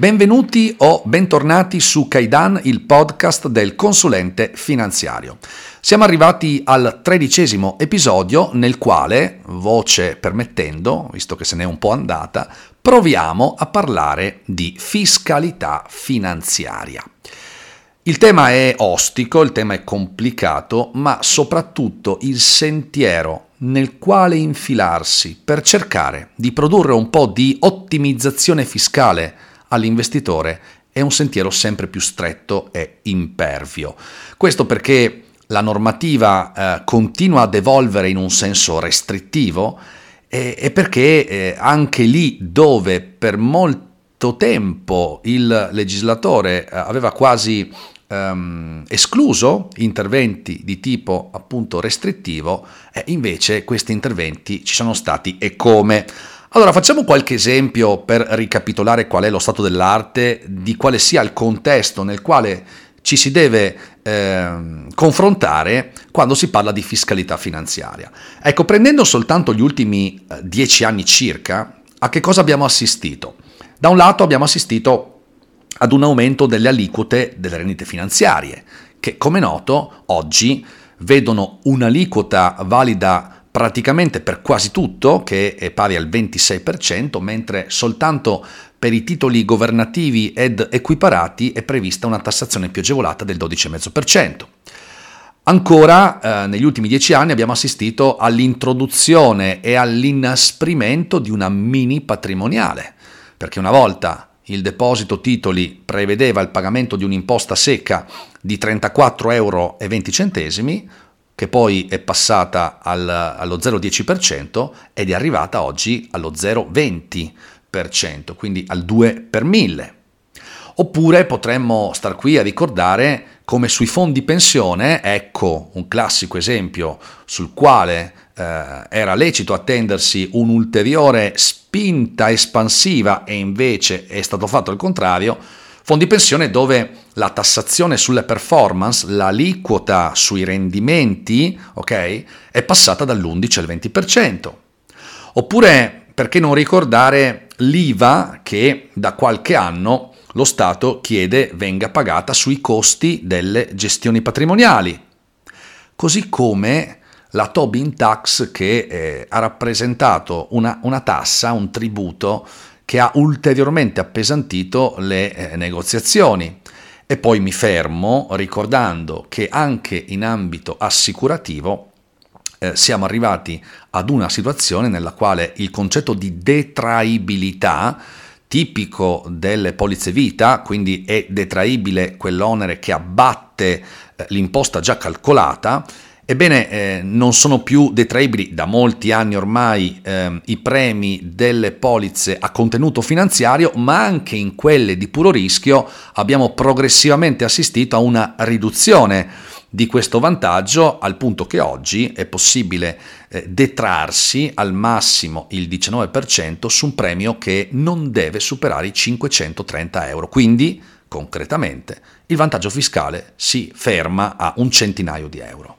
Benvenuti o bentornati su Kaidan, il podcast del consulente finanziario. Siamo arrivati al tredicesimo episodio nel quale, voce permettendo, visto che se n'è un po' andata, proviamo a parlare di fiscalità finanziaria. Il tema è ostico, il tema è complicato, ma soprattutto il sentiero nel quale infilarsi per cercare di produrre un po' di ottimizzazione fiscale all'investitore è un sentiero sempre più stretto e impervio. Questo perché la normativa eh, continua ad evolvere in un senso restrittivo e, e perché eh, anche lì dove per molto tempo il legislatore eh, aveva quasi ehm, escluso interventi di tipo appunto restrittivo, eh, invece questi interventi ci sono stati e come. Allora facciamo qualche esempio per ricapitolare qual è lo stato dell'arte, di quale sia il contesto nel quale ci si deve eh, confrontare quando si parla di fiscalità finanziaria. Ecco, prendendo soltanto gli ultimi eh, dieci anni circa, a che cosa abbiamo assistito? Da un lato abbiamo assistito ad un aumento delle aliquote delle rendite finanziarie, che come noto oggi vedono un'aliquota valida praticamente per quasi tutto, che è pari al 26%, mentre soltanto per i titoli governativi ed equiparati è prevista una tassazione più agevolata del 12,5%. Ancora, eh, negli ultimi dieci anni abbiamo assistito all'introduzione e all'inasprimento di una mini patrimoniale, perché una volta il deposito titoli prevedeva il pagamento di un'imposta secca di 34,20 euro, che poi è passata al, allo 0,10% ed è arrivata oggi allo 0,20%, quindi al 2 per 1000. Oppure potremmo star qui a ricordare come sui fondi pensione, ecco un classico esempio sul quale eh, era lecito attendersi un'ulteriore spinta espansiva e invece è stato fatto il contrario, Fondi pensione dove la tassazione sulle performance, l'aliquota sui rendimenti, ok, è passata dall'11 al 20%. Oppure, perché non ricordare l'IVA che da qualche anno lo Stato chiede venga pagata sui costi delle gestioni patrimoniali. Così come la Tobin Tax che eh, ha rappresentato una, una tassa, un tributo che ha ulteriormente appesantito le eh, negoziazioni. E poi mi fermo ricordando che anche in ambito assicurativo eh, siamo arrivati ad una situazione nella quale il concetto di detraibilità tipico delle polizze vita, quindi è detraibile quell'onere che abbatte eh, l'imposta già calcolata, Ebbene, eh, non sono più detraibili da molti anni ormai eh, i premi delle polizze a contenuto finanziario, ma anche in quelle di puro rischio abbiamo progressivamente assistito a una riduzione di questo vantaggio al punto che oggi è possibile eh, detrarsi al massimo il 19% su un premio che non deve superare i 530 euro. Quindi, concretamente, il vantaggio fiscale si ferma a un centinaio di euro.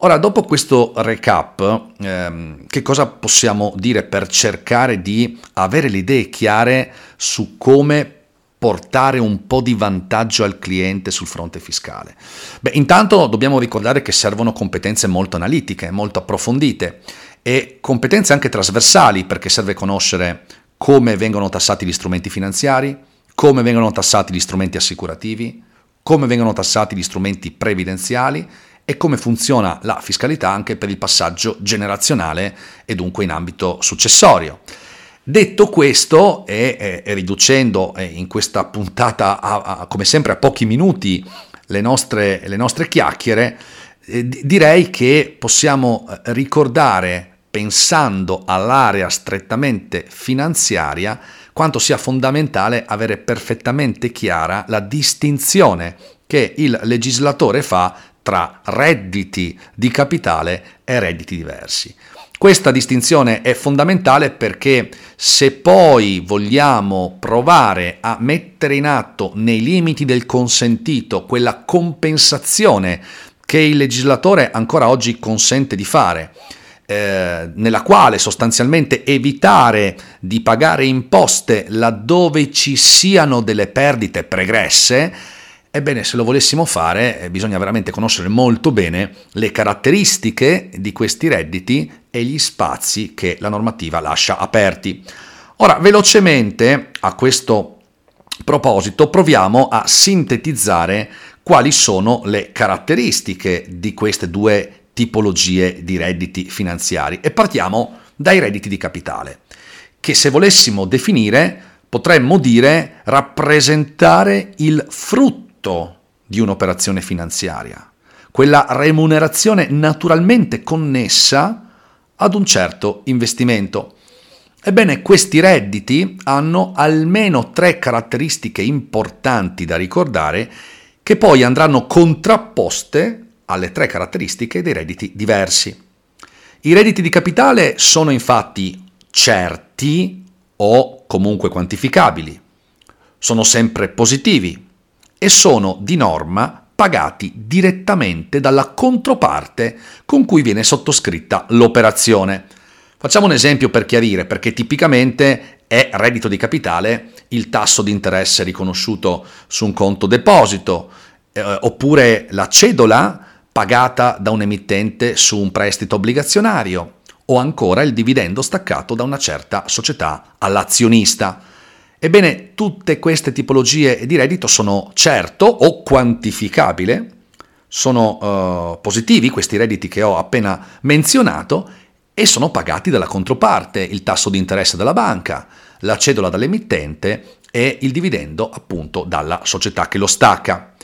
Ora, dopo questo recap, ehm, che cosa possiamo dire per cercare di avere le idee chiare su come portare un po' di vantaggio al cliente sul fronte fiscale? Beh, intanto dobbiamo ricordare che servono competenze molto analitiche, molto approfondite e competenze anche trasversali perché serve conoscere come vengono tassati gli strumenti finanziari, come vengono tassati gli strumenti assicurativi, come vengono tassati gli strumenti previdenziali e come funziona la fiscalità anche per il passaggio generazionale e dunque in ambito successorio. Detto questo, e, e riducendo in questa puntata a, a, come sempre a pochi minuti le nostre, le nostre chiacchiere, eh, direi che possiamo eh, ricordare, pensando all'area strettamente finanziaria, quanto sia fondamentale avere perfettamente chiara la distinzione che il legislatore fa tra redditi di capitale e redditi diversi. Questa distinzione è fondamentale perché se poi vogliamo provare a mettere in atto nei limiti del consentito quella compensazione che il legislatore ancora oggi consente di fare, eh, nella quale sostanzialmente evitare di pagare imposte laddove ci siano delle perdite pregresse, ebbene se lo volessimo fare eh, bisogna veramente conoscere molto bene le caratteristiche di questi redditi e gli spazi che la normativa lascia aperti. Ora, velocemente a questo proposito proviamo a sintetizzare quali sono le caratteristiche di queste due tipologie di redditi finanziari e partiamo dai redditi di capitale, che se volessimo definire potremmo dire rappresentare il frutto di un'operazione finanziaria, quella remunerazione naturalmente connessa ad un certo investimento. Ebbene, questi redditi hanno almeno tre caratteristiche importanti da ricordare che poi andranno contrapposte alle tre caratteristiche dei redditi diversi. I redditi di capitale sono infatti certi o comunque quantificabili, sono sempre positivi e sono di norma pagati direttamente dalla controparte con cui viene sottoscritta l'operazione. Facciamo un esempio per chiarire, perché tipicamente è reddito di capitale il tasso di interesse riconosciuto su un conto deposito, eh, oppure la cedola pagata da un emittente su un prestito obbligazionario, o ancora il dividendo staccato da una certa società all'azionista. Ebbene, tutte queste tipologie di reddito sono certo o quantificabile, sono uh, positivi questi redditi che ho appena menzionato e sono pagati dalla controparte, il tasso di interesse della banca, la cedola dall'emittente e il dividendo appunto dalla società che lo stacca.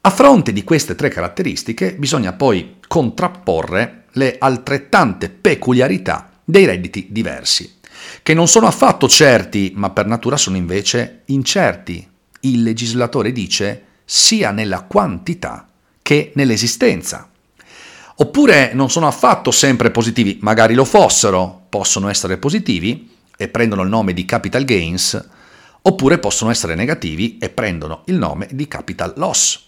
A fronte di queste tre caratteristiche bisogna poi contrapporre le altrettante peculiarità dei redditi diversi, che non sono affatto certi, ma per natura sono invece incerti. Il legislatore dice sia nella quantità che nell'esistenza. Oppure non sono affatto sempre positivi, magari lo fossero, possono essere positivi e prendono il nome di capital gains, oppure possono essere negativi e prendono il nome di capital loss.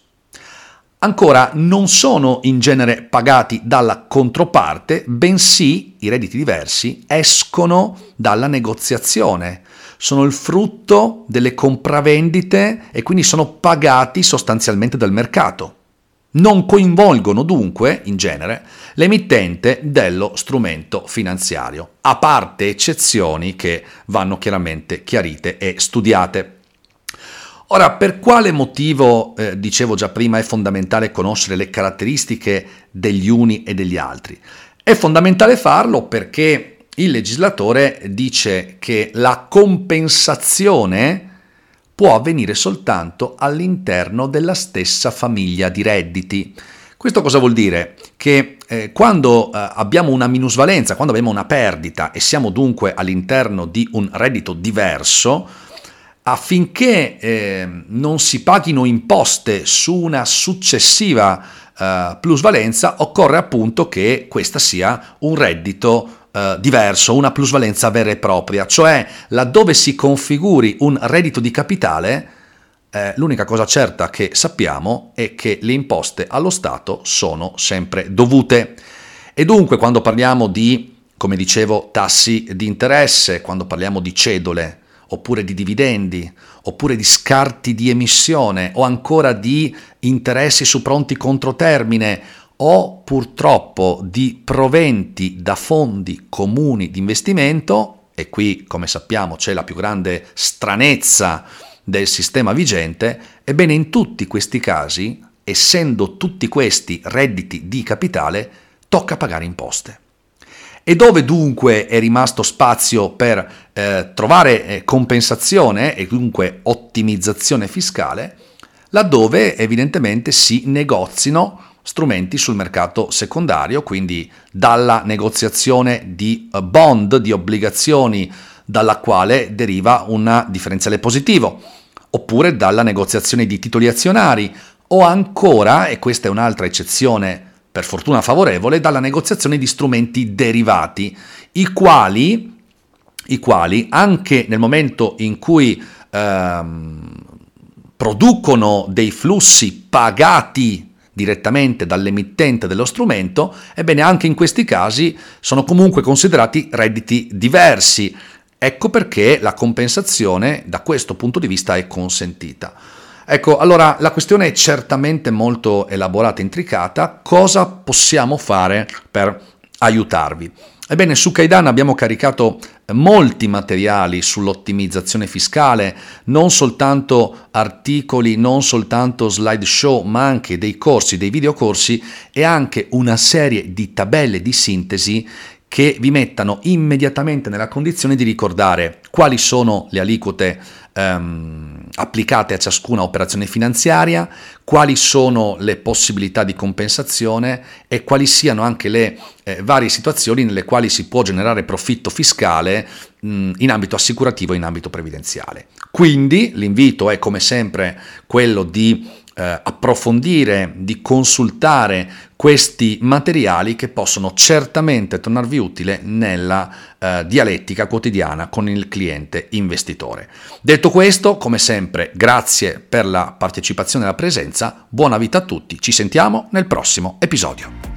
Ancora non sono in genere pagati dalla controparte, bensì i redditi diversi escono dalla negoziazione, sono il frutto delle compravendite e quindi sono pagati sostanzialmente dal mercato non coinvolgono dunque, in genere, l'emittente dello strumento finanziario, a parte eccezioni che vanno chiaramente chiarite e studiate. Ora, per quale motivo, eh, dicevo già prima, è fondamentale conoscere le caratteristiche degli uni e degli altri? È fondamentale farlo perché il legislatore dice che la compensazione può avvenire soltanto all'interno della stessa famiglia di redditi. Questo cosa vuol dire? Che eh, quando eh, abbiamo una minusvalenza, quando abbiamo una perdita e siamo dunque all'interno di un reddito diverso, affinché eh, non si paghino imposte su una successiva eh, plusvalenza, occorre appunto che questa sia un reddito eh, diverso, una plusvalenza vera e propria, cioè laddove si configuri un reddito di capitale, eh, l'unica cosa certa che sappiamo è che le imposte allo Stato sono sempre dovute. E dunque quando parliamo di, come dicevo, tassi di interesse, quando parliamo di cedole, oppure di dividendi, oppure di scarti di emissione o ancora di interessi su pronti controtermine o purtroppo di proventi da fondi comuni di investimento, e qui come sappiamo c'è la più grande stranezza del sistema vigente, ebbene in tutti questi casi, essendo tutti questi redditi di capitale, tocca pagare imposte. E dove dunque è rimasto spazio per eh, trovare eh, compensazione e dunque ottimizzazione fiscale? Laddove evidentemente si negozino strumenti sul mercato secondario, quindi dalla negoziazione di eh, bond, di obbligazioni dalla quale deriva un differenziale positivo, oppure dalla negoziazione di titoli azionari, o ancora, e questa è un'altra eccezione per fortuna favorevole, dalla negoziazione di strumenti derivati, i quali, i quali anche nel momento in cui ehm, producono dei flussi pagati direttamente dall'emittente dello strumento, ebbene anche in questi casi sono comunque considerati redditi diversi. Ecco perché la compensazione da questo punto di vista è consentita. Ecco, allora la questione è certamente molto elaborata e intricata. Cosa possiamo fare per aiutarvi? Ebbene, su Kaidan abbiamo caricato molti materiali sull'ottimizzazione fiscale, non soltanto articoli, non soltanto slideshow, ma anche dei corsi, dei videocorsi e anche una serie di tabelle di sintesi che vi mettano immediatamente nella condizione di ricordare quali sono le aliquote ehm, applicate a ciascuna operazione finanziaria, quali sono le possibilità di compensazione e quali siano anche le eh, varie situazioni nelle quali si può generare profitto fiscale mh, in ambito assicurativo e in ambito previdenziale. Quindi l'invito è come sempre quello di eh, approfondire, di consultare questi materiali che possono certamente tornarvi utile nella eh, dialettica quotidiana con il cliente investitore. Detto questo, come sempre, grazie per la partecipazione e la presenza, buona vita a tutti, ci sentiamo nel prossimo episodio.